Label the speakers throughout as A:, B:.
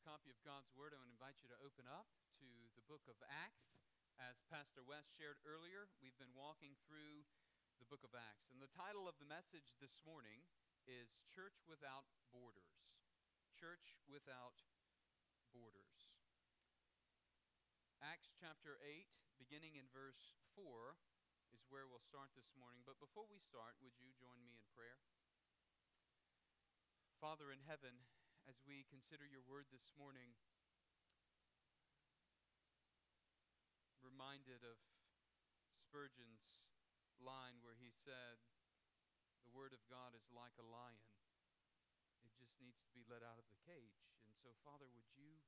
A: copy of God's Word, I want to invite you to open up to the book of Acts. As Pastor West shared earlier, we've been walking through the book of Acts. And the title of the message this morning is Church Without Borders. Church Without Borders. Acts chapter 8, beginning in verse 4, is where we'll start this morning. But before we start, would you join me in prayer? Father in heaven, as we consider your word this morning, reminded of Spurgeon's line where he said, The word of God is like a lion. It just needs to be let out of the cage. And so, Father, would you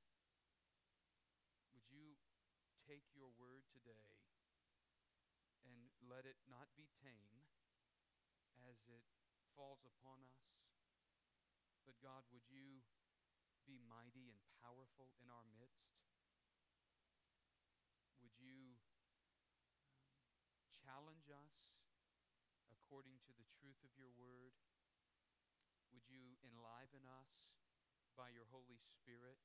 A: would you take your word today and let it not be tame as it falls upon us? God, would you be mighty and powerful in our midst? Would you um, challenge us according to the truth of your word? Would you enliven us by your Holy Spirit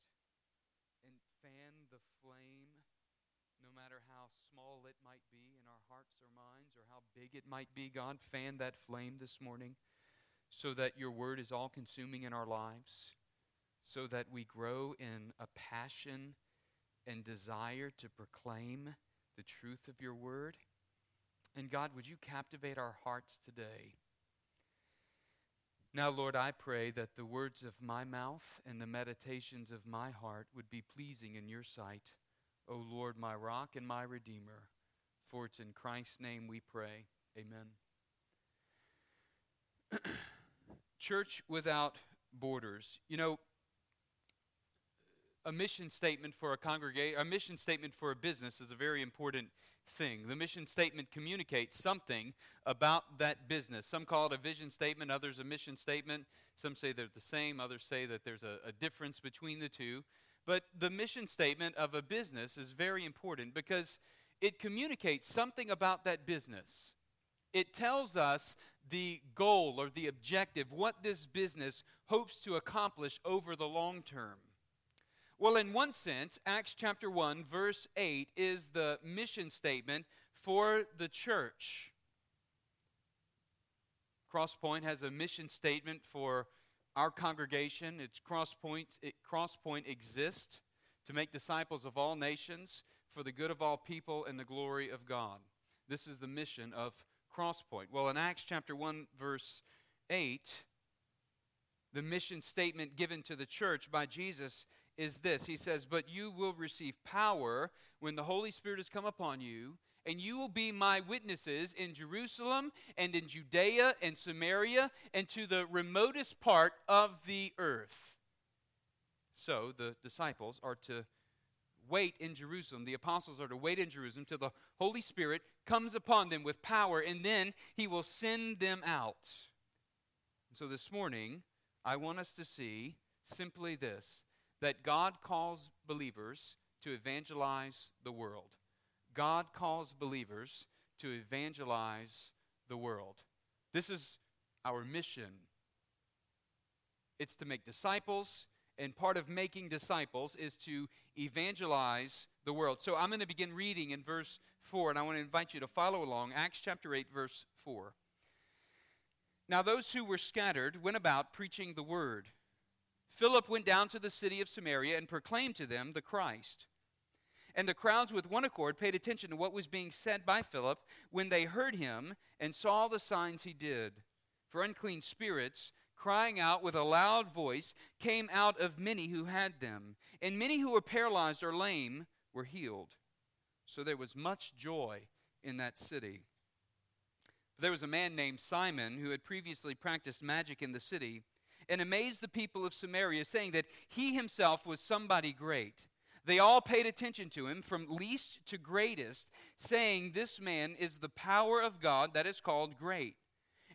A: and fan the flame, no matter how small it might be in our hearts or minds or how big it might be? God, fan that flame this morning so that your word is all consuming in our lives, so that we grow in a passion and desire to proclaim the truth of your word. And God, would you captivate our hearts today? Now, Lord, I pray that the words of my mouth and the meditations of my heart would be pleasing in your sight, O Lord, my rock and my redeemer. For it's in Christ's name we pray. Amen. Church Without Borders. You know, a mission statement for a congregation, a mission statement for a business is a very important thing. The mission statement communicates something about that business. Some call it a vision statement, others a mission statement. Some say they're the same, others say that there's a, a difference between the two. But the mission statement of a business is very important because it communicates something about that business. It tells us the goal or the objective, what this business hopes to accomplish over the long term. Well, in one sense, Acts chapter 1, verse 8 is the mission statement for the church. Crosspoint has a mission statement for our congregation. Its Crosspoint, it, Crosspoint exists to make disciples of all nations for the good of all people and the glory of God. This is the mission of Crosspoint? Well, in Acts chapter 1, verse 8, the mission statement given to the church by Jesus is this He says, But you will receive power when the Holy Spirit has come upon you, and you will be my witnesses in Jerusalem and in Judea and Samaria and to the remotest part of the earth. So the disciples are to wait in Jerusalem. The apostles are to wait in Jerusalem till the Holy Spirit comes upon them with power, and then he will send them out. So this morning, I want us to see simply this that God calls believers to evangelize the world. God calls believers to evangelize the world. This is our mission. It's to make disciples and part of making disciples is to evangelize the world. So I'm going to begin reading in verse 4, and I want to invite you to follow along. Acts chapter 8, verse 4. Now those who were scattered went about preaching the word. Philip went down to the city of Samaria and proclaimed to them the Christ. And the crowds with one accord paid attention to what was being said by Philip when they heard him and saw the signs he did. For unclean spirits crying out with a loud voice, came out of many who had them. And many who were paralyzed or lame were healed. So there was much joy in that city. There was a man named Simon who had previously practiced magic in the city and amazed the people of Samaria, saying that he himself was somebody great. They all paid attention to him, from least to greatest, saying, This man is the power of God that is called great.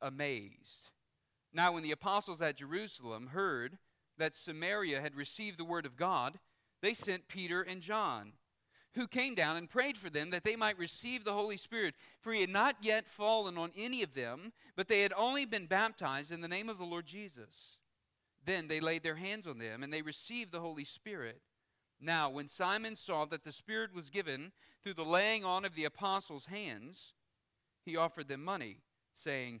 A: amazed. Now, when the apostles at Jerusalem heard that Samaria had received the word of God, they sent Peter and John, who came down and prayed for them that they might receive the Holy Spirit. For he had not yet fallen on any of them, but they had only been baptized in the name of the Lord Jesus. Then they laid their hands on them, and they received the Holy Spirit. Now, when Simon saw that the Spirit was given through the laying on of the apostles' hands, he offered them money, saying,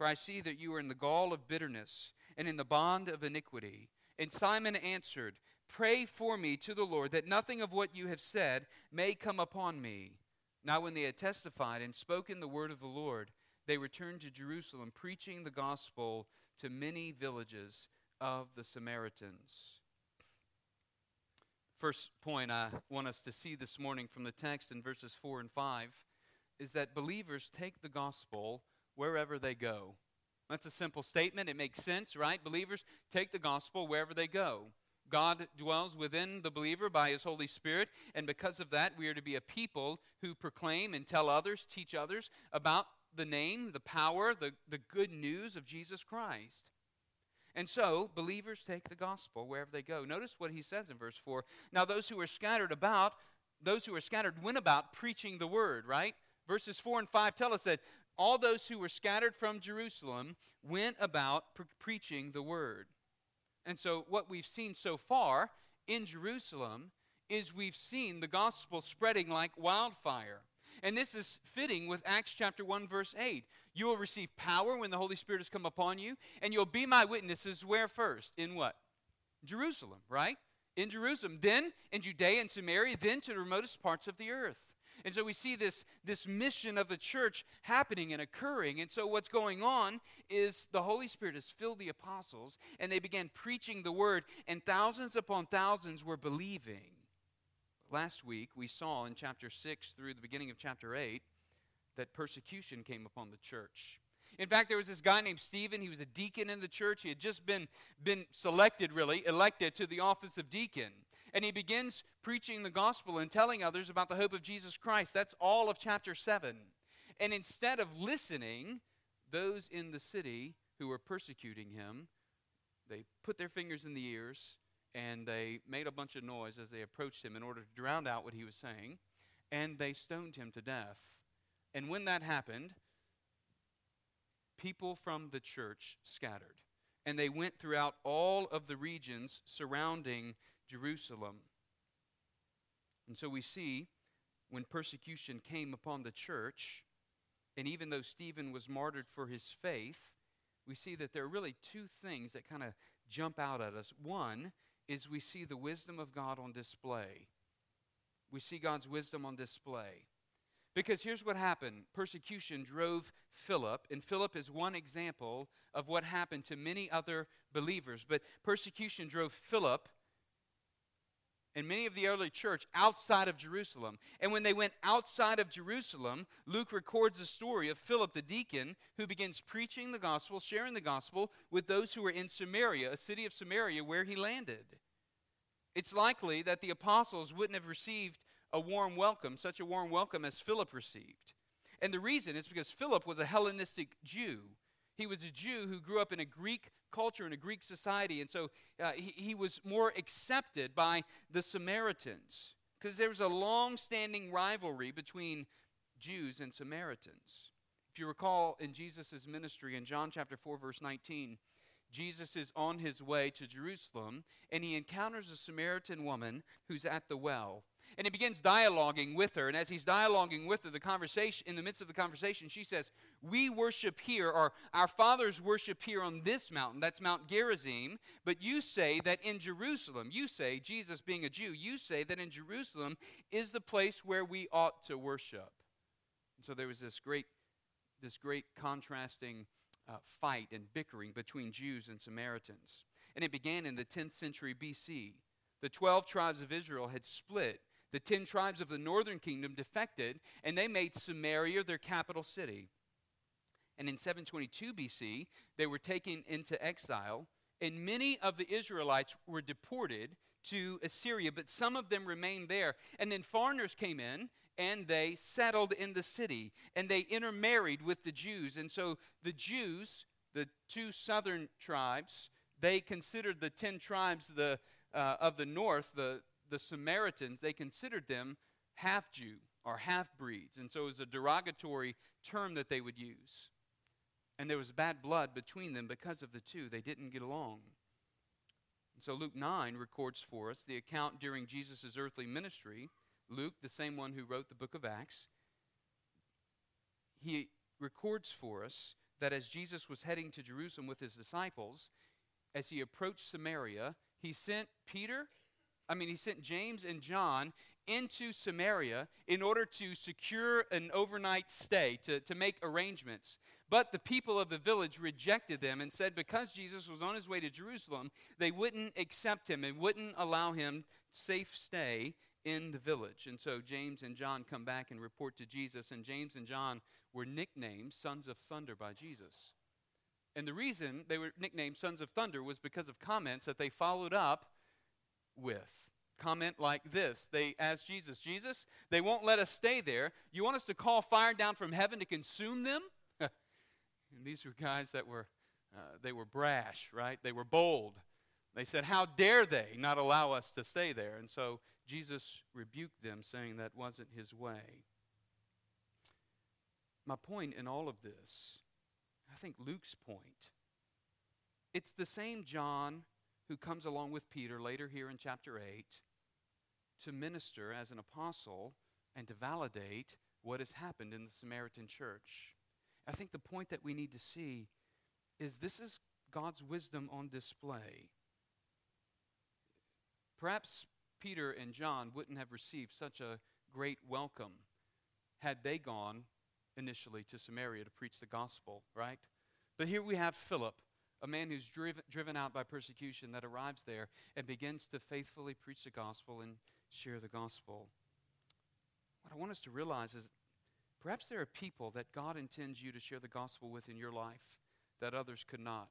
A: For I see that you are in the gall of bitterness and in the bond of iniquity. And Simon answered, Pray for me to the Lord that nothing of what you have said may come upon me. Now, when they had testified and spoken the word of the Lord, they returned to Jerusalem, preaching the gospel to many villages of the Samaritans. First point I want us to see this morning from the text in verses 4 and 5 is that believers take the gospel wherever they go. That's a simple statement. It makes sense, right? Believers take the gospel wherever they go. God dwells within the believer by his Holy Spirit, and because of that, we are to be a people who proclaim and tell others, teach others about the name, the power, the, the good news of Jesus Christ. And so, believers take the gospel wherever they go. Notice what he says in verse 4. Now, those who are scattered about, those who are scattered went about preaching the word, right? Verses 4 and 5 tell us that all those who were scattered from Jerusalem went about pre- preaching the word. And so, what we've seen so far in Jerusalem is we've seen the gospel spreading like wildfire. And this is fitting with Acts chapter 1 verse 8. You will receive power when the Holy Spirit has come upon you, and you'll be my witnesses where first? In what? Jerusalem, right? In Jerusalem, then in Judea and Samaria, then to the remotest parts of the earth. And so we see this, this mission of the church happening and occurring. And so what's going on is the Holy Spirit has filled the apostles, and they began preaching the word, and thousands upon thousands were believing. Last week, we saw in chapter 6 through the beginning of chapter 8 that persecution came upon the church. In fact, there was this guy named Stephen. He was a deacon in the church. He had just been, been selected, really, elected to the office of deacon. And he begins preaching the gospel and telling others about the hope of Jesus Christ. That's all of chapter 7. And instead of listening, those in the city who were persecuting him, they put their fingers in the ears and they made a bunch of noise as they approached him in order to drown out what he was saying, and they stoned him to death. And when that happened, people from the church scattered, and they went throughout all of the regions surrounding Jerusalem. And so we see when persecution came upon the church, and even though Stephen was martyred for his faith, we see that there are really two things that kind of jump out at us. One is we see the wisdom of God on display. We see God's wisdom on display. Because here's what happened persecution drove Philip, and Philip is one example of what happened to many other believers. But persecution drove Philip and many of the early church outside of Jerusalem. And when they went outside of Jerusalem, Luke records the story of Philip the deacon who begins preaching the gospel, sharing the gospel with those who were in Samaria, a city of Samaria where he landed. It's likely that the apostles wouldn't have received a warm welcome, such a warm welcome as Philip received. And the reason is because Philip was a Hellenistic Jew. He was a Jew who grew up in a Greek culture, in a Greek society, and so uh, he, he was more accepted by the Samaritans because there was a long standing rivalry between Jews and Samaritans. If you recall in Jesus' ministry in John chapter 4, verse 19, Jesus is on his way to Jerusalem and he encounters a Samaritan woman who's at the well. And he begins dialoguing with her. And as he's dialoguing with her, the conversation, in the midst of the conversation, she says, We worship here, or our fathers worship here on this mountain. That's Mount Gerizim. But you say that in Jerusalem, you say, Jesus being a Jew, you say that in Jerusalem is the place where we ought to worship. And so there was this great, this great contrasting uh, fight and bickering between Jews and Samaritans. And it began in the 10th century BC. The 12 tribes of Israel had split. The 10 tribes of the northern kingdom defected, and they made Samaria their capital city. And in 722 BC, they were taken into exile, and many of the Israelites were deported to Assyria, but some of them remained there. And then foreigners came in and they settled in the city and they intermarried with the Jews. And so the Jews, the two southern tribes, they considered the 10 tribes the, uh, of the north, the, the Samaritans, they considered them half Jew or half breeds. And so it was a derogatory term that they would use. And there was bad blood between them because of the two. They didn't get along. And so Luke 9 records for us the account during Jesus' earthly ministry. Luke, the same one who wrote the book of Acts, he records for us that as Jesus was heading to Jerusalem with his disciples, as he approached Samaria, he sent Peter, I mean, he sent James and John into Samaria in order to secure an overnight stay, to, to make arrangements. But the people of the village rejected them and said because Jesus was on his way to Jerusalem, they wouldn't accept him and wouldn't allow him safe stay in the village. And so James and John come back and report to Jesus, and James and John were nicknamed sons of thunder by Jesus. And the reason they were nicknamed Sons of Thunder was because of comments that they followed up with. Comment like this. They asked Jesus, Jesus, they won't let us stay there. You want us to call fire down from heaven to consume them? and these were guys that were, uh, they were brash, right? They were bold. They said, How dare they not allow us to stay there? And so Jesus rebuked them, saying that wasn't his way. My point in all of this I think Luke's point. It's the same John who comes along with Peter later here in chapter 8 to minister as an apostle and to validate what has happened in the Samaritan church. I think the point that we need to see is this is God's wisdom on display. Perhaps Peter and John wouldn't have received such a great welcome had they gone initially to Samaria to preach the gospel, right? But here we have Philip, a man who's driven, driven out by persecution, that arrives there and begins to faithfully preach the gospel and share the gospel. What I want us to realize is perhaps there are people that God intends you to share the gospel with in your life that others could not.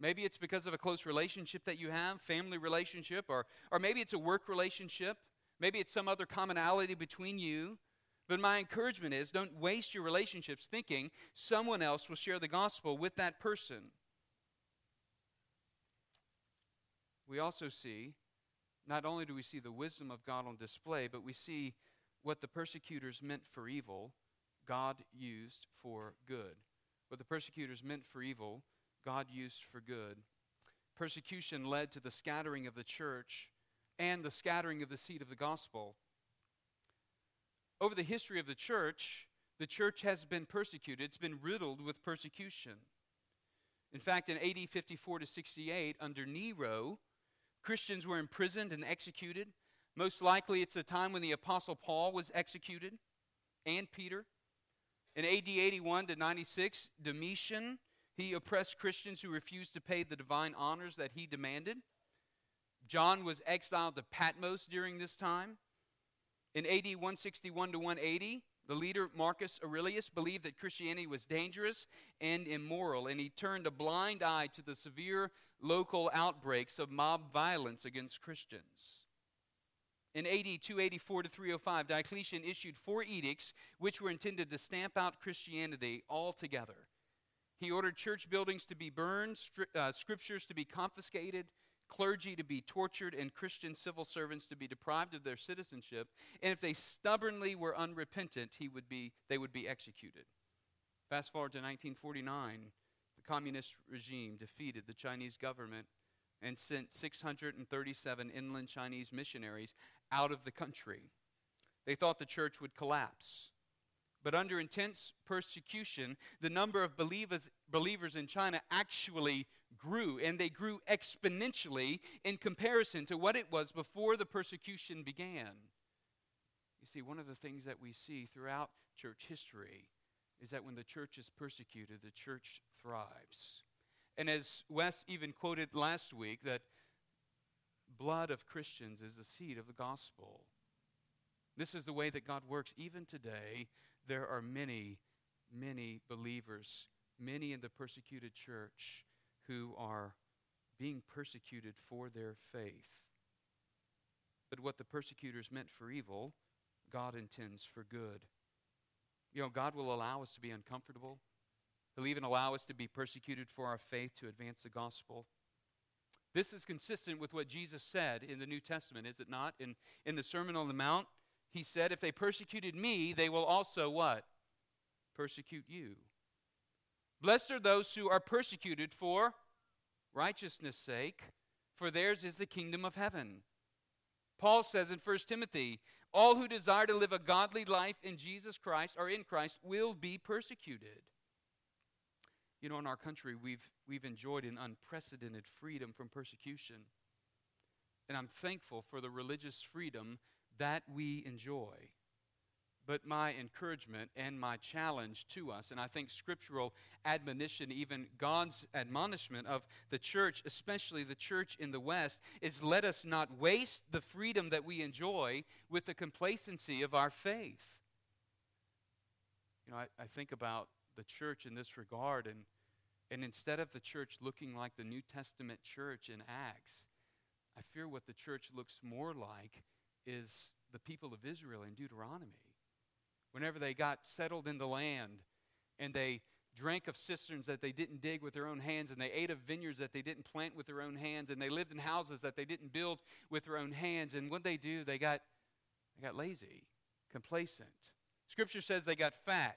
A: Maybe it's because of a close relationship that you have, family relationship, or, or maybe it's a work relationship. Maybe it's some other commonality between you. But my encouragement is don't waste your relationships thinking someone else will share the gospel with that person. We also see, not only do we see the wisdom of God on display, but we see what the persecutors meant for evil, God used for good. What the persecutors meant for evil, God used for good. Persecution led to the scattering of the church and the scattering of the seed of the gospel over the history of the church, the church has been persecuted. It's been riddled with persecution. In fact, in AD 54 to 68, under Nero, Christians were imprisoned and executed. Most likely, it's the time when the Apostle Paul was executed and Peter. In AD 81 to 96, Domitian, he oppressed Christians who refused to pay the divine honors that he demanded. John was exiled to Patmos during this time. In AD 161 to 180, the leader Marcus Aurelius believed that Christianity was dangerous and immoral, and he turned a blind eye to the severe local outbreaks of mob violence against Christians. In AD 284 to 305, Diocletian issued four edicts which were intended to stamp out Christianity altogether. He ordered church buildings to be burned, uh, scriptures to be confiscated, clergy to be tortured and Christian civil servants to be deprived of their citizenship, and if they stubbornly were unrepentant, he would be, they would be executed. Fast forward to 1949, the communist regime defeated the Chinese government and sent 637 inland Chinese missionaries out of the country. They thought the church would collapse. But under intense persecution, the number of believers, believers in China actually grew, and they grew exponentially in comparison to what it was before the persecution began. You see, one of the things that we see throughout church history is that when the church is persecuted, the church thrives. And as Wes even quoted last week, that blood of Christians is the seed of the gospel. This is the way that God works. Even today, there are many, many believers, many in the persecuted church, who are being persecuted for their faith. But what the persecutors meant for evil, God intends for good. You know, God will allow us to be uncomfortable. He'll even allow us to be persecuted for our faith to advance the gospel. This is consistent with what Jesus said in the New Testament, is it not? In, in the Sermon on the Mount, he said, If they persecuted me, they will also what? Persecute you. Blessed are those who are persecuted for righteousness' sake, for theirs is the kingdom of heaven. Paul says in 1 Timothy, all who desire to live a godly life in Jesus Christ or in Christ will be persecuted. You know, in our country, we've, we've enjoyed an unprecedented freedom from persecution. And I'm thankful for the religious freedom that we enjoy. But my encouragement and my challenge to us, and I think scriptural admonition, even God's admonishment of the church, especially the church in the West, is let us not waste the freedom that we enjoy with the complacency of our faith. You know, I, I think about the church in this regard, and, and instead of the church looking like the New Testament church in Acts, I fear what the church looks more like is the people of Israel in Deuteronomy. Whenever they got settled in the land and they drank of cisterns that they didn't dig with their own hands, and they ate of vineyards that they didn't plant with their own hands, and they lived in houses that they didn't build with their own hands. And what they do, they got, they got lazy, complacent. Scripture says they got fat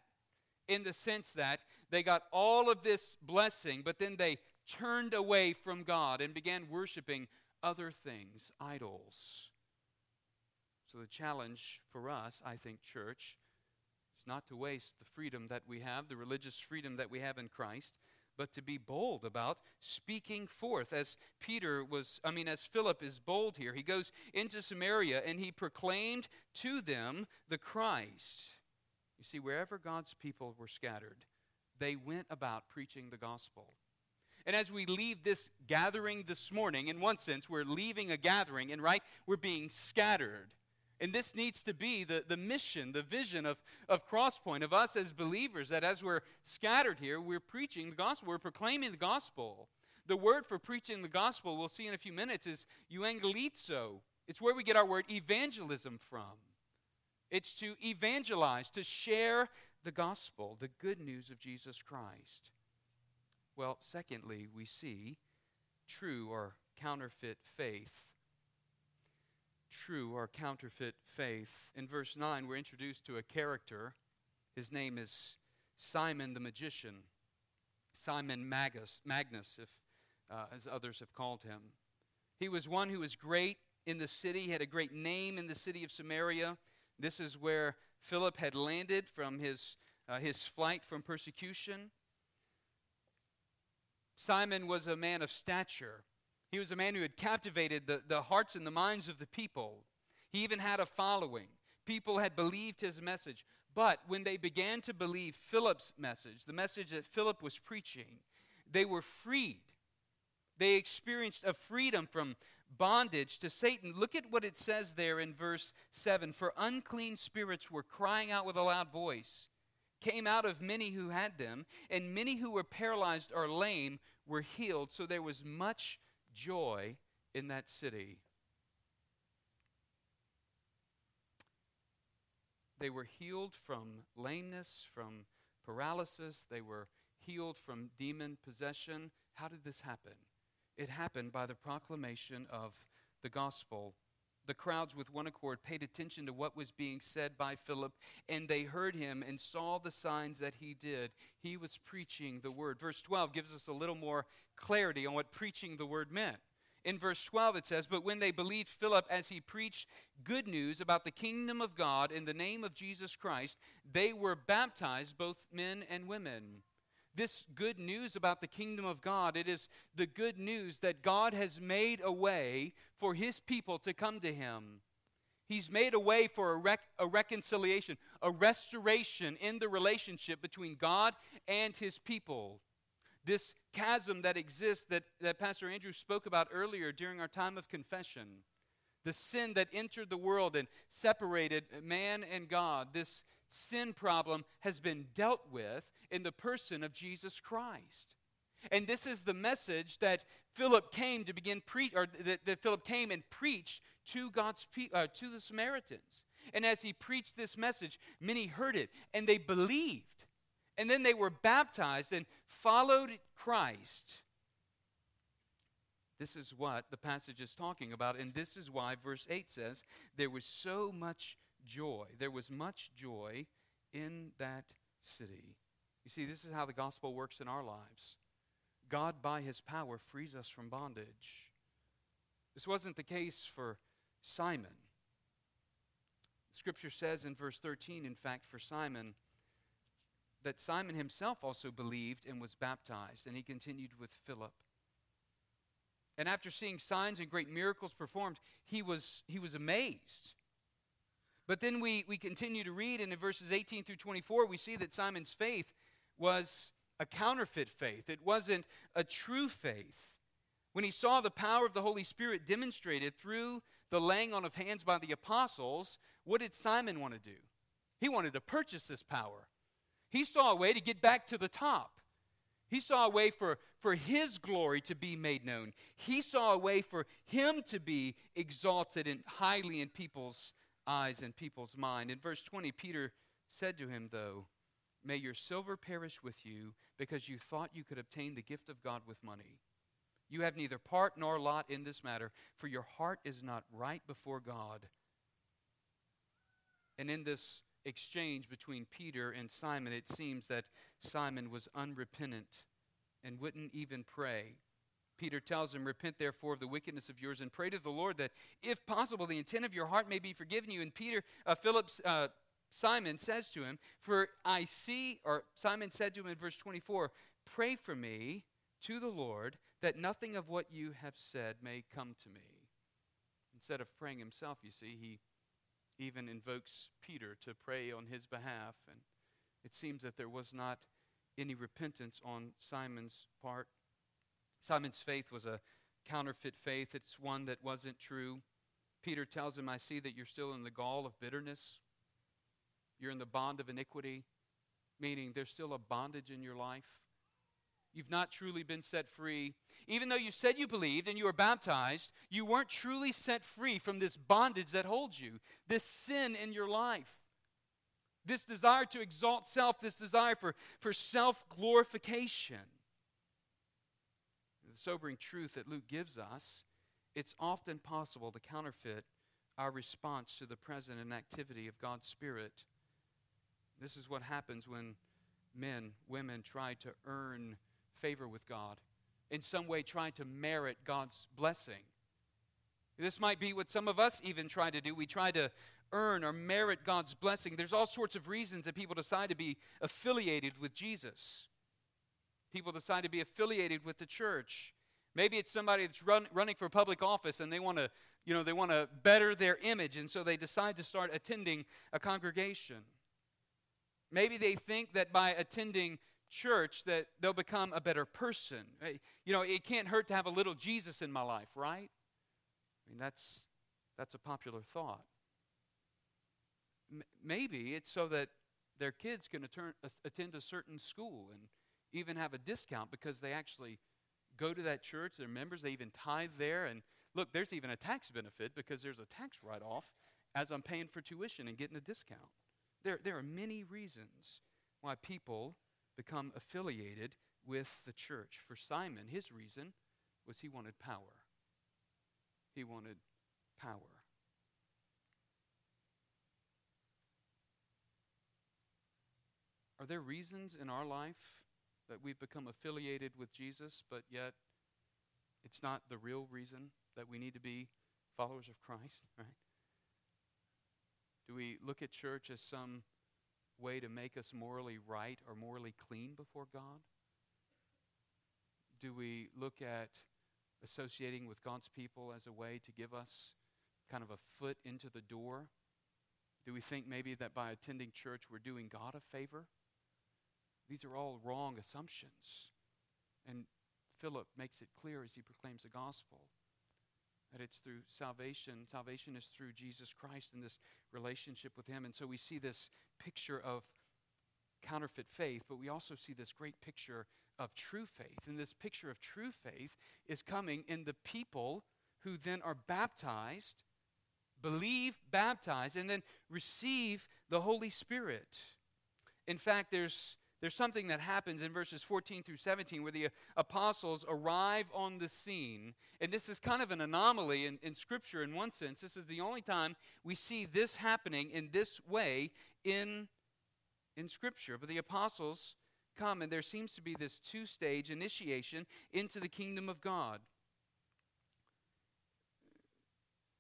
A: in the sense that they got all of this blessing, but then they turned away from God and began worshiping other things, idols. So, the challenge for us, I think, church, not to waste the freedom that we have, the religious freedom that we have in Christ, but to be bold about speaking forth. As Peter was, I mean, as Philip is bold here, he goes into Samaria and he proclaimed to them the Christ. You see, wherever God's people were scattered, they went about preaching the gospel. And as we leave this gathering this morning, in one sense, we're leaving a gathering, and right, we're being scattered. And this needs to be the, the mission, the vision of, of Crosspoint, of us as believers, that as we're scattered here, we're preaching the gospel, we're proclaiming the gospel. The word for preaching the gospel, we'll see in a few minutes, is euangelizo. It's where we get our word evangelism from. It's to evangelize, to share the gospel, the good news of Jesus Christ. Well, secondly, we see true or counterfeit faith true or counterfeit faith. In verse 9, we're introduced to a character. His name is Simon the magician, Simon Magus, Magnus, if, uh, as others have called him. He was one who was great in the city, he had a great name in the city of Samaria. This is where Philip had landed from his, uh, his flight from persecution. Simon was a man of stature. He was a man who had captivated the, the hearts and the minds of the people. He even had a following. People had believed his message. But when they began to believe Philip's message, the message that Philip was preaching, they were freed. They experienced a freedom from bondage to Satan. Look at what it says there in verse 7 For unclean spirits were crying out with a loud voice, came out of many who had them, and many who were paralyzed or lame were healed. So there was much joy in that city. They were healed from lameness, from paralysis, they were healed from demon possession. How did this happen? It happened by the proclamation of the gospel. The crowds, with one accord, paid attention to what was being said by Philip, and they heard him and saw the signs that he did. He was preaching the word. Verse 12 gives us a little more clarity on what preaching the word meant. In verse 12, it says, But when they believed Philip as he preached good news about the kingdom of God in the name of Jesus Christ, they were baptized, both men and women. This good news about the kingdom of God, it is the good news that God has made a way for his people to come to him. He's made a way for a, rec- a reconciliation, a restoration in the relationship between God and his people this chasm that exists that, that Pastor Andrew spoke about earlier during our time of confession. The sin that entered the world and separated man and God. This sin problem has been dealt with in the person of Jesus Christ. And this is the message that Philip came to begin preach, or that, that, Philip came and preached to God's pe- uh, to the Samaritans. And as he preached this message, many heard it and they believed. And then they were baptized and followed Christ. This is what the passage is talking about. And this is why verse 8 says, There was so much joy. There was much joy in that city. You see, this is how the gospel works in our lives. God, by his power, frees us from bondage. This wasn't the case for Simon. Scripture says in verse 13, in fact, for Simon, that Simon himself also believed and was baptized, and he continued with Philip. And after seeing signs and great miracles performed, he was, he was amazed. But then we, we continue to read, and in verses 18 through 24, we see that Simon's faith was a counterfeit faith. It wasn't a true faith. When he saw the power of the Holy Spirit demonstrated through the laying on of hands by the apostles, what did Simon want to do? He wanted to purchase this power. He saw a way to get back to the top. He saw a way for, for his glory to be made known. He saw a way for him to be exalted and highly in people's eyes and people's mind. In verse 20, Peter said to him, though, May your silver perish with you because you thought you could obtain the gift of God with money. You have neither part nor lot in this matter, for your heart is not right before God. And in this exchange between Peter and Simon, it seems that Simon was unrepentant and wouldn't even pray. Peter tells him, Repent therefore of the wickedness of yours and pray to the Lord that, if possible, the intent of your heart may be forgiven you. And Peter, uh, uh, Simon says to him, For I see, or Simon said to him in verse 24, Pray for me to the Lord that nothing of what you have said may come to me. Instead of praying himself, you see, he even invokes Peter to pray on his behalf. And it seems that there was not any repentance on Simon's part. Simon's faith was a counterfeit faith, it's one that wasn't true. Peter tells him, I see that you're still in the gall of bitterness. You're in the bond of iniquity, meaning there's still a bondage in your life. You've not truly been set free. Even though you said you believed and you were baptized, you weren't truly set free from this bondage that holds you, this sin in your life, this desire to exalt self, this desire for, for self glorification. The sobering truth that Luke gives us it's often possible to counterfeit our response to the present and activity of God's Spirit. This is what happens when men, women try to earn favor with God, in some way trying to merit God's blessing. This might be what some of us even try to do. We try to earn or merit God's blessing. There's all sorts of reasons that people decide to be affiliated with Jesus. People decide to be affiliated with the church. Maybe it's somebody that's run, running for public office and they want to, you know, they want to better their image and so they decide to start attending a congregation. Maybe they think that by attending church that they'll become a better person. You know, it can't hurt to have a little Jesus in my life, right? I mean, that's, that's a popular thought. M- maybe it's so that their kids can attend, attend a certain school and even have a discount because they actually go to that church, they're members, they even tithe there. And look, there's even a tax benefit because there's a tax write off as I'm paying for tuition and getting a discount. There, there are many reasons why people become affiliated with the church. For Simon, his reason was he wanted power. He wanted power. Are there reasons in our life that we've become affiliated with Jesus, but yet it's not the real reason that we need to be followers of Christ, right? Do we look at church as some way to make us morally right or morally clean before God? Do we look at associating with God's people as a way to give us kind of a foot into the door? Do we think maybe that by attending church we're doing God a favor? These are all wrong assumptions. And Philip makes it clear as he proclaims the gospel that it's through salvation. Salvation is through Jesus Christ and this relationship with Him. And so we see this picture of counterfeit faith, but we also see this great picture of true faith. And this picture of true faith is coming in the people who then are baptized, believe, baptized, and then receive the Holy Spirit. In fact, there's there's something that happens in verses 14 through 17 where the uh, apostles arrive on the scene. And this is kind of an anomaly in, in Scripture in one sense. This is the only time we see this happening in this way in, in Scripture. But the apostles come, and there seems to be this two stage initiation into the kingdom of God.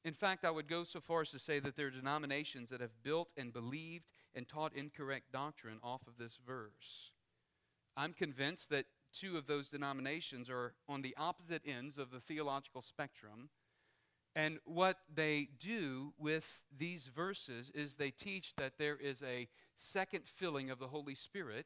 A: In fact, I would go so far as to say that there are denominations that have built and believed and taught incorrect doctrine off of this verse. I'm convinced that two of those denominations are on the opposite ends of the theological spectrum. And what they do with these verses is they teach that there is a second filling of the Holy Spirit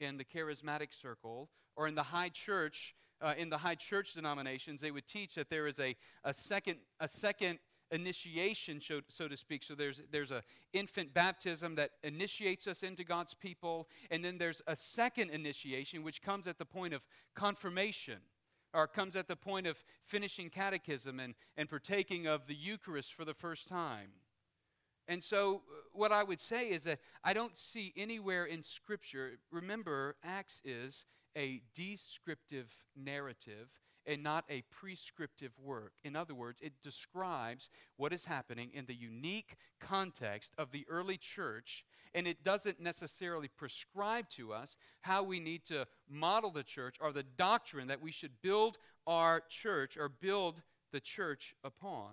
A: in the charismatic circle or in the high church. Uh, in the high church denominations, they would teach that there is a, a second a second initiation, so, to speak. So there's there's a infant baptism that initiates us into God's people, and then there's a second initiation which comes at the point of confirmation, or comes at the point of finishing catechism and, and partaking of the Eucharist for the first time. And so, uh, what I would say is that I don't see anywhere in Scripture, remember, Acts is a descriptive narrative and not a prescriptive work. In other words, it describes what is happening in the unique context of the early church, and it doesn't necessarily prescribe to us how we need to model the church or the doctrine that we should build our church or build the church upon.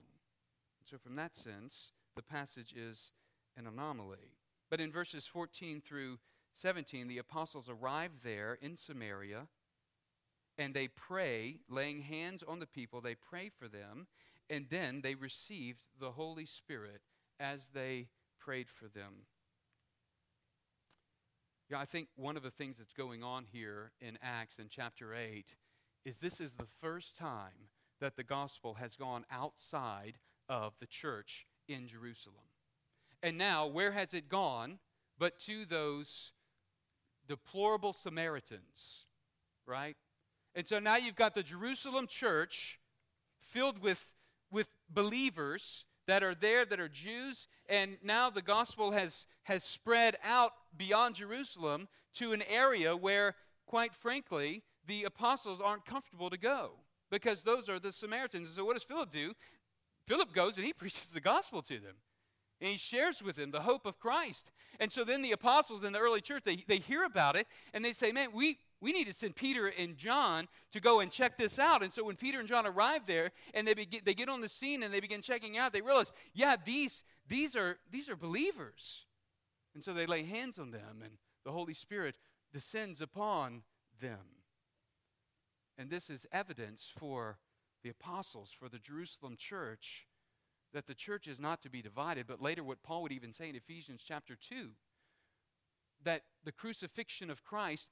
A: So, from that sense, the passage is an anomaly. But in verses 14 through 17, the apostles arrive there in Samaria and they pray, laying hands on the people, they pray for them, and then they received the Holy Spirit as they prayed for them. Yeah, I think one of the things that's going on here in Acts in chapter 8 is this is the first time that the gospel has gone outside of the church in Jerusalem. And now, where has it gone but to those deplorable Samaritans, right? And so now you've got the Jerusalem church filled with, with believers that are there that are Jews, and now the gospel has, has spread out beyond Jerusalem to an area where, quite frankly, the apostles aren't comfortable to go because those are the Samaritans. And so what does Philip do? Philip goes and he preaches the gospel to them. And he shares with them the hope of Christ. And so then the apostles in the early church, they, they hear about it and they say, Man, we, we need to send Peter and John to go and check this out. And so when Peter and John arrive there and they, they get on the scene and they begin checking out, they realize, yeah, these, these, are, these are believers. And so they lay hands on them and the Holy Spirit descends upon them. And this is evidence for the apostles, for the Jerusalem church, that the church is not to be divided, but later what Paul would even say in Ephesians chapter 2 that the crucifixion of Christ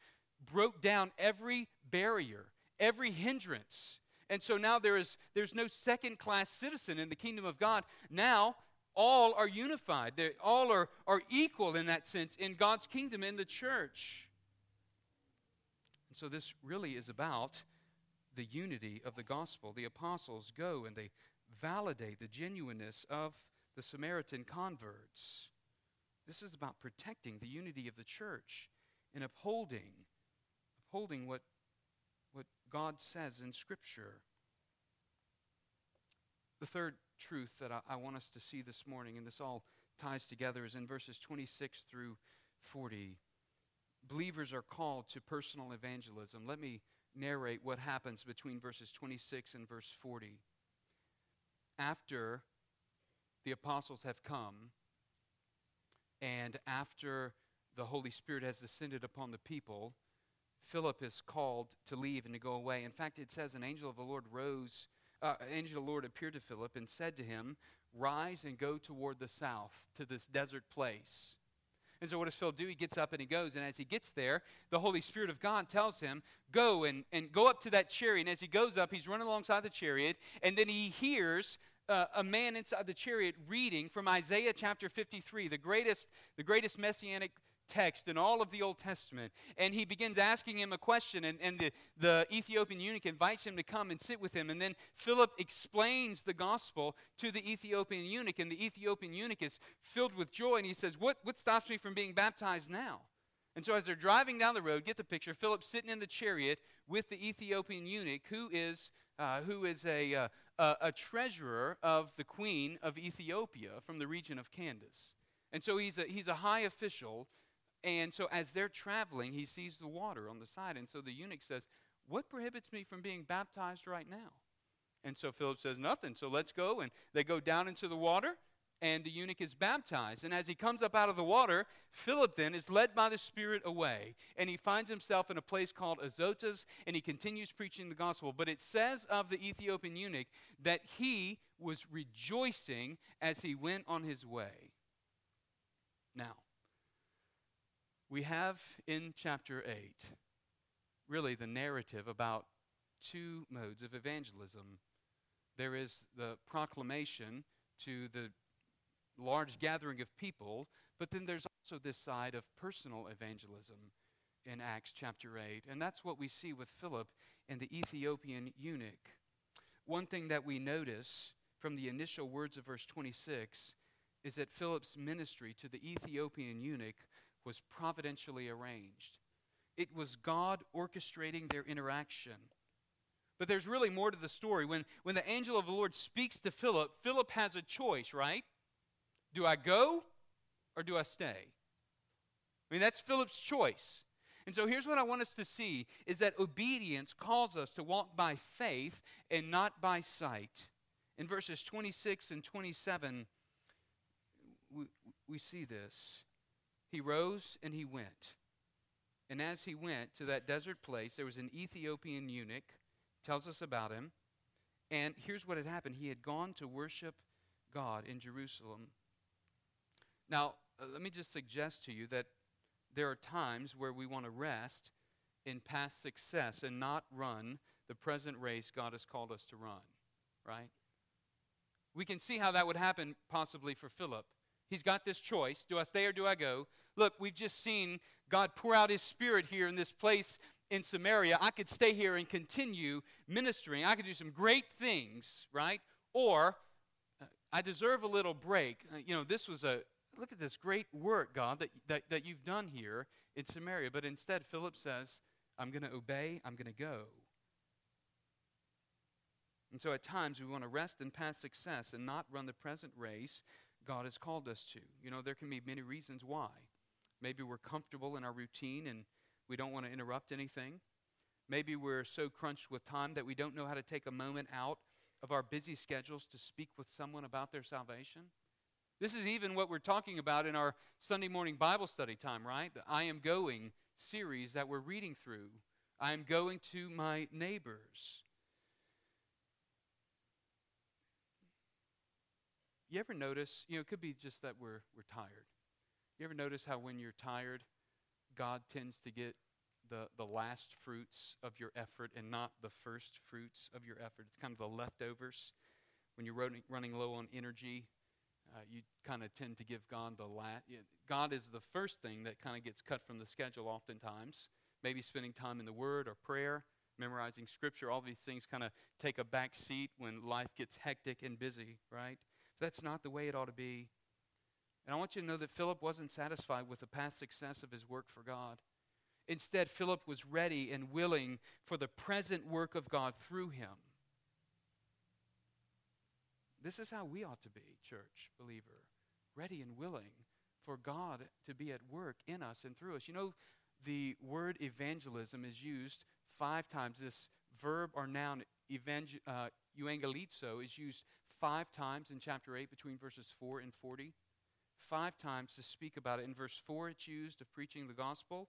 A: broke down every barrier, every hindrance. And so now there is there's no second class citizen in the kingdom of God. Now all are unified. They all are, are equal in that sense in God's kingdom in the church. And so this really is about the unity of the gospel. The apostles go and they validate the genuineness of the Samaritan converts. This is about protecting the unity of the church and upholding holding what, what God says in Scripture. The third truth that I, I want us to see this morning, and this all ties together, is in verses 26 through 40. Believers are called to personal evangelism. Let me narrate what happens between verses 26 and verse 40. After the apostles have come, and after the Holy Spirit has descended upon the people, Philip is called to leave and to go away. In fact, it says an angel of the Lord rose, uh, angel of the Lord appeared to Philip and said to him, Rise and go toward the south to this desert place. And so, what does Philip do? He gets up and he goes. And as he gets there, the Holy Spirit of God tells him, Go and, and go up to that chariot. And as he goes up, he's running alongside the chariot. And then he hears uh, a man inside the chariot reading from Isaiah chapter 53, the greatest, the greatest messianic text in all of the Old Testament. And he begins asking him a question, and, and the, the Ethiopian eunuch invites him to come and sit with him. And then Philip explains the gospel to the Ethiopian eunuch, and the Ethiopian eunuch is filled with joy, and he says, What, what stops me from being baptized now? And so, as they're driving down the road, get the picture. Philip sitting in the chariot with the Ethiopian eunuch, who is uh, who is a, uh, a, a treasurer of the queen of Ethiopia from the region of Candace. And so he's a, he's a high official and so as they're traveling, he sees the water on the side. And so the eunuch says, What prohibits me from being baptized right now? And so Philip says, Nothing. So let's go. And they go down into the water, and the eunuch is baptized. And as he comes up out of the water, Philip then is led by the Spirit away. And he finds himself in a place called Azotus, and he continues preaching the gospel. But it says of the Ethiopian eunuch that he was rejoicing as he went on his way. Now, we have in chapter 8 really the narrative about two modes of evangelism. There is the proclamation to the large gathering of people, but then there's also this side of personal evangelism in Acts chapter 8. And that's what we see with Philip and the Ethiopian eunuch. One thing that we notice from the initial words of verse 26 is that Philip's ministry to the Ethiopian eunuch was providentially arranged. It was God orchestrating their interaction. But there's really more to the story. When, when the angel of the Lord speaks to Philip, Philip has a choice, right? Do I go or do I stay? I mean, that's Philip's choice. And so here's what I want us to see is that obedience calls us to walk by faith and not by sight. In verses 26 and 27, we, we see this. He rose and he went. And as he went to that desert place, there was an Ethiopian eunuch, tells us about him. And here's what had happened he had gone to worship God in Jerusalem. Now, uh, let me just suggest to you that there are times where we want to rest in past success and not run the present race God has called us to run, right? We can see how that would happen possibly for Philip. He's got this choice do I stay or do I go? Look, we've just seen God pour out his spirit here in this place in Samaria. I could stay here and continue ministering. I could do some great things, right? Or uh, I deserve a little break. Uh, you know, this was a look at this great work, God, that, that, that you've done here in Samaria. But instead, Philip says, I'm going to obey, I'm going to go. And so at times we want to rest in past success and not run the present race God has called us to. You know, there can be many reasons why. Maybe we're comfortable in our routine and we don't want to interrupt anything. Maybe we're so crunched with time that we don't know how to take a moment out of our busy schedules to speak with someone about their salvation. This is even what we're talking about in our Sunday morning Bible study time, right? The I Am Going series that we're reading through. I am going to my neighbors. You ever notice, you know, it could be just that we're, we're tired. You ever notice how when you're tired, God tends to get the, the last fruits of your effort and not the first fruits of your effort? It's kind of the leftovers. When you're running, running low on energy, uh, you kind of tend to give God the last. God is the first thing that kind of gets cut from the schedule oftentimes. Maybe spending time in the Word or prayer, memorizing Scripture, all these things kind of take a back seat when life gets hectic and busy, right? That's not the way it ought to be. And I want you to know that Philip wasn't satisfied with the past success of his work for God. Instead, Philip was ready and willing for the present work of God through him. This is how we ought to be, church, believer. Ready and willing for God to be at work in us and through us. You know, the word evangelism is used five times. This verb or noun, evangel- uh, euangelizo, is used five times in chapter 8 between verses 4 and 40. Five times to speak about it. In verse 4, it's used of preaching the gospel.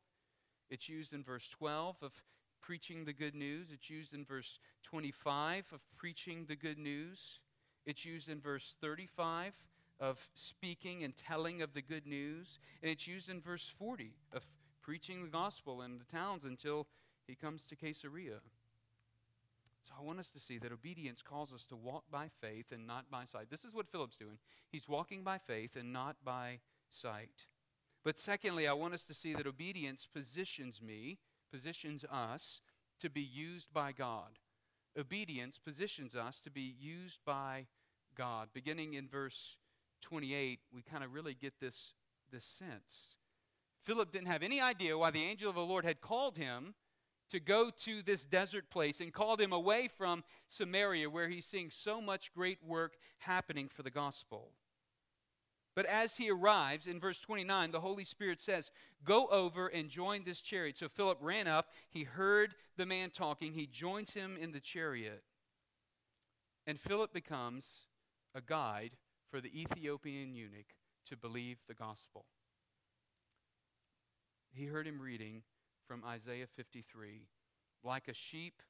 A: It's used in verse 12 of preaching the good news. It's used in verse 25 of preaching the good news. It's used in verse 35 of speaking and telling of the good news. And it's used in verse 40 of preaching the gospel in the towns until he comes to Caesarea. So I want us to see that obedience calls us to walk by faith and not by sight. This is what Philip's doing. He's walking by faith and not by sight. But secondly, I want us to see that obedience positions me, positions us to be used by God. Obedience positions us to be used by God. Beginning in verse 28, we kind of really get this, this sense. Philip didn't have any idea why the angel of the Lord had called him to go to this desert place and called him away from Samaria, where he's seeing so much great work happening for the gospel. But as he arrives, in verse 29, the Holy Spirit says, Go over and join this chariot. So Philip ran up. He heard the man talking. He joins him in the chariot. And Philip becomes a guide for the Ethiopian eunuch to believe the gospel. He heard him reading from Isaiah 53 Like a sheep,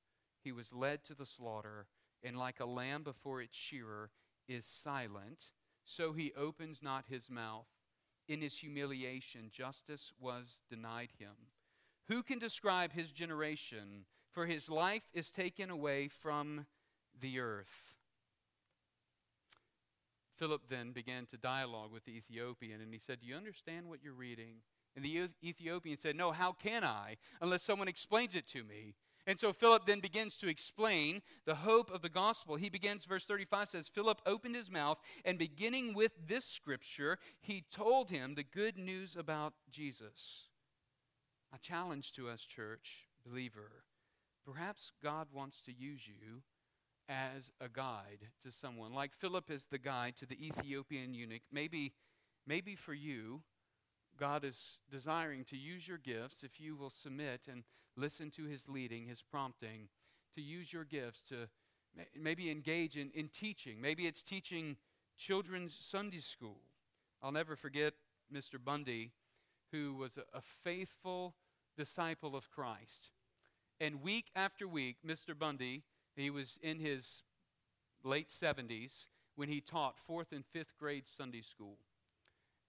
A: he was led to the slaughter, and like a lamb before its shearer is silent so he opens not his mouth. In his humiliation, justice was denied him. Who can describe his generation? For his life is taken away from the earth. Philip then began to dialogue with the Ethiopian, and he said, Do you understand what you're reading? And the Ethiopian said, No, how can I, unless someone explains it to me? And so Philip then begins to explain the hope of the gospel. He begins, verse 35 says, Philip opened his mouth, and beginning with this scripture, he told him the good news about Jesus. A challenge to us, church, believer. Perhaps God wants to use you as a guide to someone. Like Philip is the guide to the Ethiopian eunuch. Maybe, maybe for you, God is desiring to use your gifts if you will submit and listen to his leading, his prompting, to use your gifts to maybe engage in, in teaching. Maybe it's teaching children's Sunday school. I'll never forget Mr. Bundy, who was a, a faithful disciple of Christ. And week after week, Mr. Bundy, he was in his late 70s when he taught fourth and fifth grade Sunday school.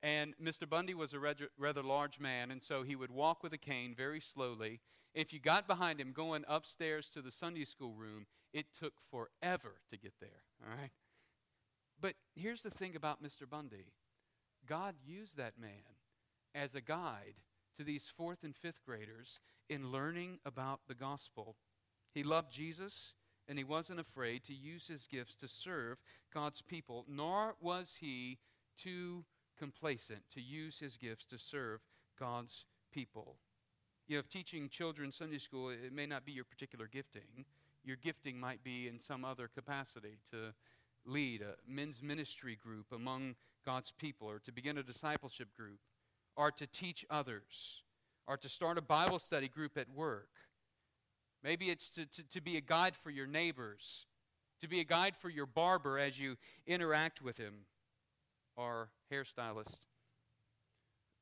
A: And Mr. Bundy was a rather large man, and so he would walk with a cane very slowly. If you got behind him going upstairs to the Sunday school room, it took forever to get there, all right? But here's the thing about Mr. Bundy God used that man as a guide to these fourth and fifth graders in learning about the gospel. He loved Jesus, and he wasn't afraid to use his gifts to serve God's people, nor was he too complacent to use his gifts to serve God's people. You know, if teaching children Sunday school, it may not be your particular gifting. Your gifting might be in some other capacity to lead a men's ministry group among God's people, or to begin a discipleship group, or to teach others, or to start a Bible study group at work. Maybe it's to, to, to be a guide for your neighbors, to be a guide for your barber as you interact with him our hairstylist.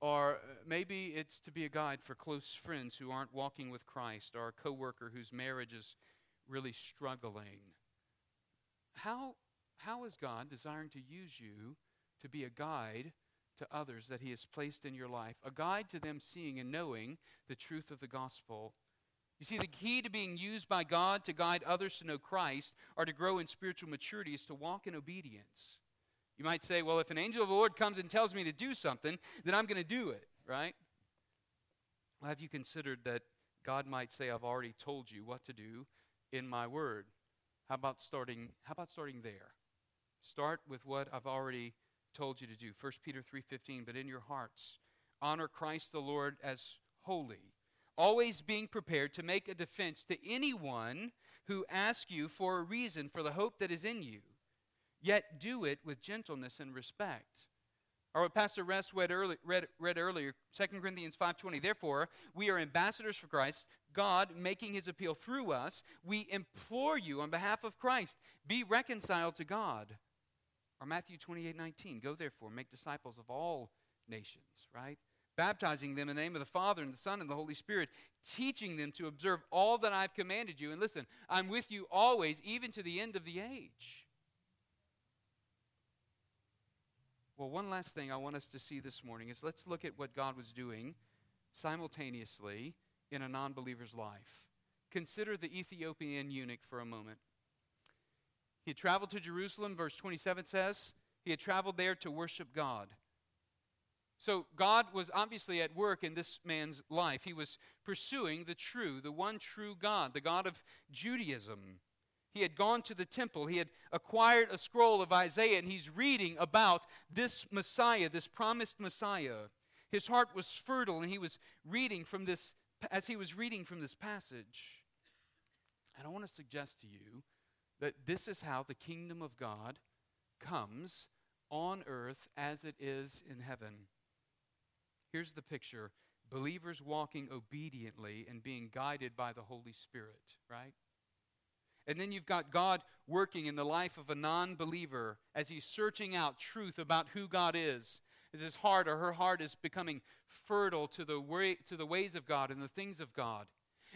A: Or maybe it's to be a guide for close friends who aren't walking with Christ, or a coworker whose marriage is really struggling. How, how is God desiring to use you to be a guide to others that He has placed in your life? A guide to them seeing and knowing the truth of the gospel. You see, the key to being used by God to guide others to know Christ or to grow in spiritual maturity is to walk in obedience. You might say, well, if an angel of the Lord comes and tells me to do something, then I'm going to do it, right? Well, have you considered that God might say, I've already told you what to do in my word? How about starting, how about starting there? Start with what I've already told you to do. 1 Peter 3:15, but in your hearts honor Christ the Lord as holy, always being prepared to make a defense to anyone who asks you for a reason for the hope that is in you yet do it with gentleness and respect. Or what Pastor Rest read, early, read, read earlier, 2 Corinthians 5.20, Therefore, we are ambassadors for Christ, God making his appeal through us, we implore you on behalf of Christ, be reconciled to God. Or Matthew 28 19, go therefore, make disciples of all nations, right? Baptizing them in the name of the Father and the Son and the Holy Spirit, teaching them to observe all that I've commanded you. And listen, I'm with you always, even to the end of the age. Well, one last thing I want us to see this morning is let's look at what God was doing simultaneously in a non believer's life. Consider the Ethiopian eunuch for a moment. He had traveled to Jerusalem, verse 27 says. He had traveled there to worship God. So God was obviously at work in this man's life. He was pursuing the true, the one true God, the God of Judaism. He had gone to the temple. He had acquired a scroll of Isaiah, and he's reading about this Messiah, this promised Messiah. His heart was fertile, and he was reading from this, as he was reading from this passage. And I want to suggest to you that this is how the kingdom of God comes on earth as it is in heaven. Here's the picture believers walking obediently and being guided by the Holy Spirit, right? And then you've got God working in the life of a non believer as he's searching out truth about who God is. As his heart or her heart is becoming fertile to the, way, to the ways of God and the things of God.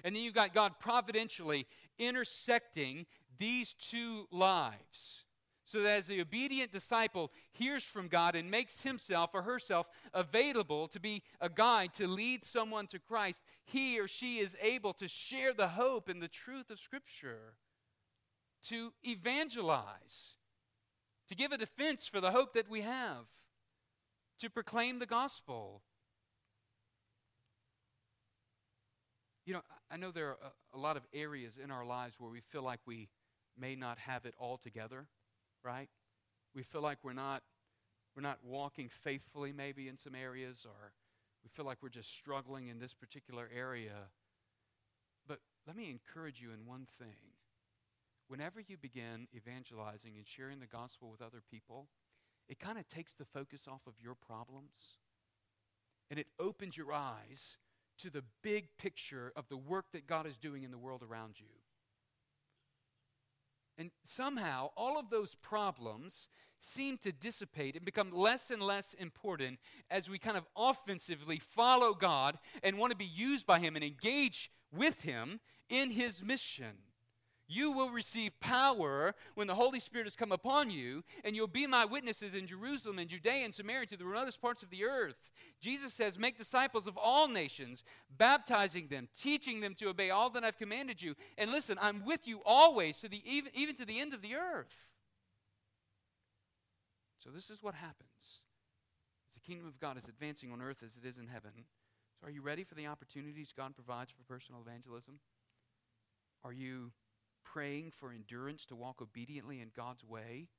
A: And then you've got God providentially intersecting these two lives. So that as the obedient disciple hears from God and makes himself or herself available to be a guide to lead someone to Christ, he or she is able to share the hope and the truth of Scripture to evangelize, to give a defense for the hope that we have, to proclaim the gospel. You know, I know there are a, lot of areas in our lives where we feel like we may not have it all together, right? We feel like we're not we're not walking faithfully maybe in some areas or we feel like we're just struggling in this particular area. But let me encourage you in one thing whenever you begin evangelizing and sharing the gospel with other people, it kind of takes the focus off of your problems and it opens your eyes to the big picture of the work that God is doing in the world around you. And somehow, all of those problems seem to dissipate and become less and less important as we kind of offensively follow God and want to be used by Him and engage with Him in His mission. You will receive power when the Holy Spirit has come upon you, and you'll be my witnesses in Jerusalem and Judea and Samaria to the remotest parts of the earth. Jesus says, Make disciples of all nations, baptizing them, teaching them to obey all that I've commanded you. And listen, I'm with you always, to the, even, even to the end of the earth. So, this is what happens as the kingdom of God is advancing on earth as it is in heaven. So, are you ready for the opportunities God provides for personal evangelism? Are you praying for endurance to walk obediently in God's way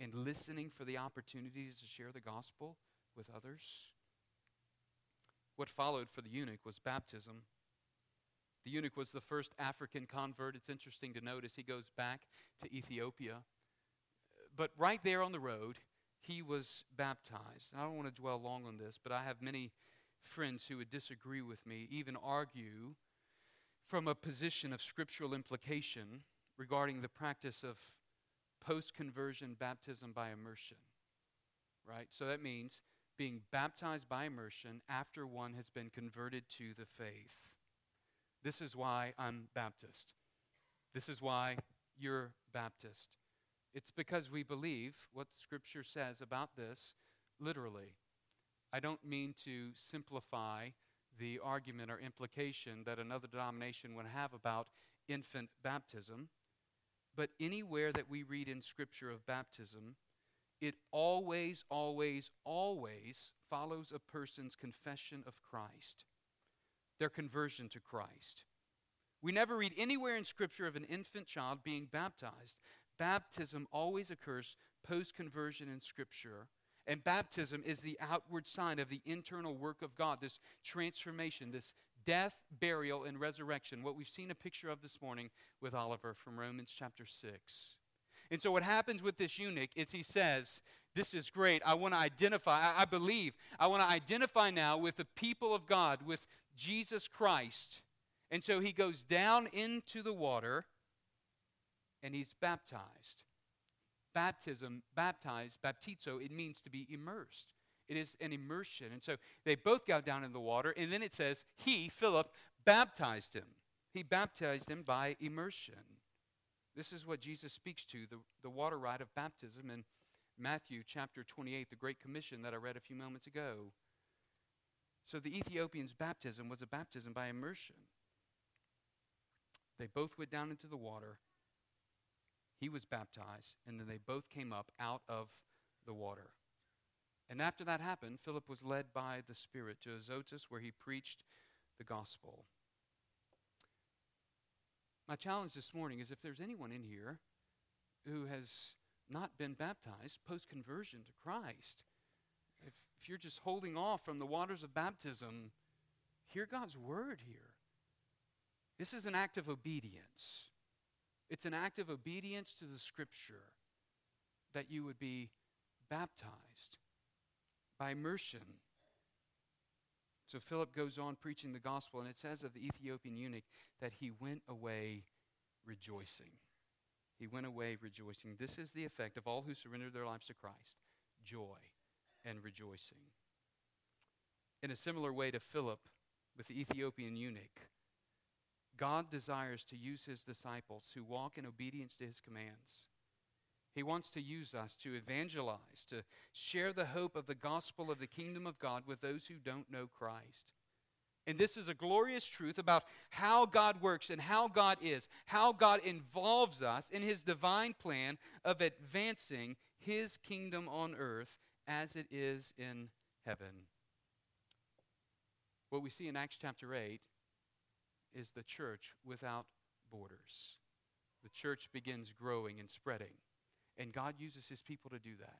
A: and listening for the opportunities to share the gospel with others. What followed for the eunuch was baptism. The eunuch was the first African convert. It's interesting to notice he goes back to Ethiopia. But right there on the road, he was baptized. And I don't want to dwell long on this, but I have many friends who would disagree with me, even argue from a position of scriptural implication regarding the practice of post conversion baptism by immersion. Right? So that means being baptized by immersion after one has been converted to the faith. This is why I'm Baptist. This is why you're Baptist. It's because we believe what Scripture says about this literally. I don't mean to simplify the argument or implication that another denomination would have about infant baptism. But anywhere that we read in Scripture of baptism, it always, always, always follows a person's confession of Christ, their conversion to Christ. We never read anywhere in Scripture of an infant child being baptized. Baptism always occurs post conversion in Scripture and baptism is the outward sign of the internal work of God, this transformation, this death, burial, and resurrection, what we've seen a picture of this morning with Oliver from Romans chapter 6. And so, what happens with this eunuch is he says, This is great. I want to identify, I, I believe, I want to identify now with the people of God, with Jesus Christ. And so he goes down into the water and he's baptized. Baptism, baptized, baptizo, it means to be immersed. It is an immersion. And so they both got down in the water, and then it says, He, Philip, baptized him. He baptized him by immersion. This is what Jesus speaks to the, the water rite of baptism in Matthew chapter 28, the Great Commission that I read a few moments ago. So the Ethiopian's baptism was a baptism by immersion. They both went down into the water. He was baptized, and then they both came up out of the water. And after that happened, Philip was led by the Spirit to Azotus, where he preached the gospel. My challenge this morning is if there's anyone in here who has not been baptized post conversion to Christ, if, if you're just holding off from the waters of baptism, hear God's word here. This is an act of obedience. It's an act of obedience to the scripture that you would be baptized by immersion. So Philip goes on preaching the gospel, and it says of the Ethiopian eunuch that he went away rejoicing. He went away rejoicing. This is the effect of all who surrender their lives to Christ joy and rejoicing. In a similar way to Philip with the Ethiopian eunuch, God desires to use his disciples who walk in obedience to his commands. He wants to use us to evangelize, to share the hope of the gospel of the kingdom of God with those who don't know Christ. And this is a glorious truth about how God works and how God is, how God involves us in his divine plan of advancing his kingdom on earth as it is in heaven. What we see in Acts chapter 8 is the church without borders. The church begins growing and spreading, and God uses his people to do that.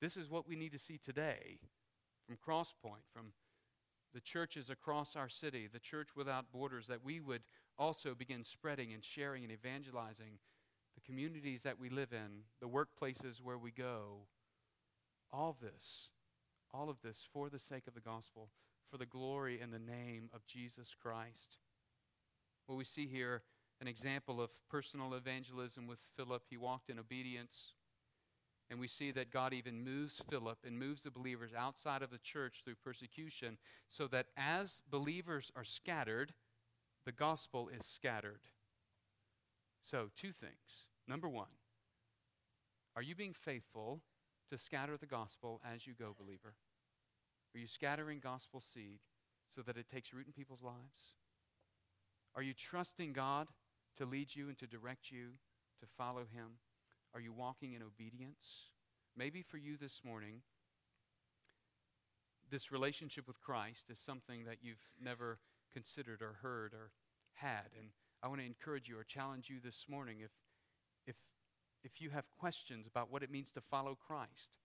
A: This is what we need to see today from Crosspoint, from the churches across our city, the church without borders, that we would also begin spreading and sharing and evangelizing the communities that we live in, the workplaces where we go. All of this, all of this for the sake of the gospel, for the glory and the name of Jesus Christ. Well, we see here an example of personal evangelism with Philip. He walked in obedience. And we see that God even moves Philip and moves the believers outside of the church through persecution so that as believers are scattered, the gospel is scattered. So, two things. Number one, are you being faithful to scatter the gospel as you go, believer? Are you scattering gospel seed so that it takes root in people's lives? Are you trusting God to lead you and to direct you to follow Him? Are you walking in obedience? Maybe for you this morning, this relationship with Christ is something that you've never considered or heard or had. And I want to encourage you or challenge you this morning if, if, if you have questions about what it means to follow Christ.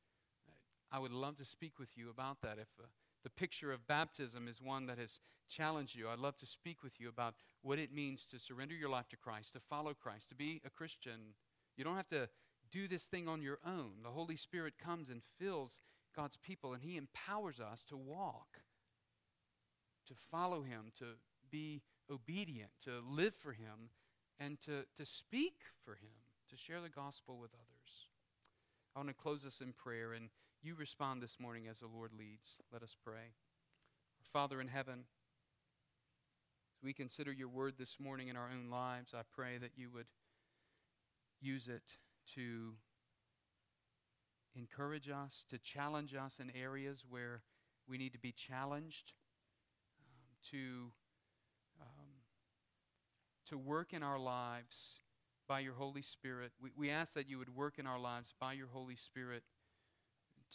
A: I would love to speak with you about that. If uh, the picture of baptism is one that has challenged you, I'd love to speak with you about what it means to surrender your life to Christ, to follow Christ, to be a Christian you don't have to do this thing on your own. The Holy Spirit comes and fills God's people, and He empowers us to walk, to follow Him, to be obedient, to live for Him, and to, to speak for Him, to share the gospel with others. I want to close this in prayer, and you respond this morning as the Lord leads. Let us pray. Father in heaven, as we consider your word this morning in our own lives, I pray that you would use it to encourage us, to challenge us in areas where we need to be challenged, um, to, um, to work in our lives by your Holy Spirit. We, we ask that you would work in our lives by your Holy Spirit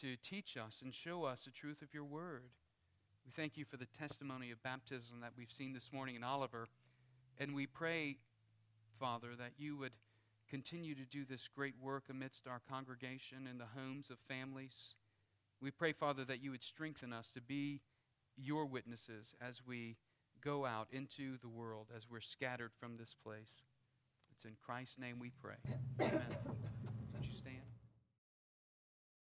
A: to teach us and show us the truth of your word. We thank you for the testimony of baptism that we've seen this morning in Oliver. And we pray, Father, that you would continue to do this great work amidst our congregation and the homes of families. We pray, Father, that you would strengthen us to be your witnesses as we go out into the world, as we're scattered from this place. It's in Christ's name we pray. Amen.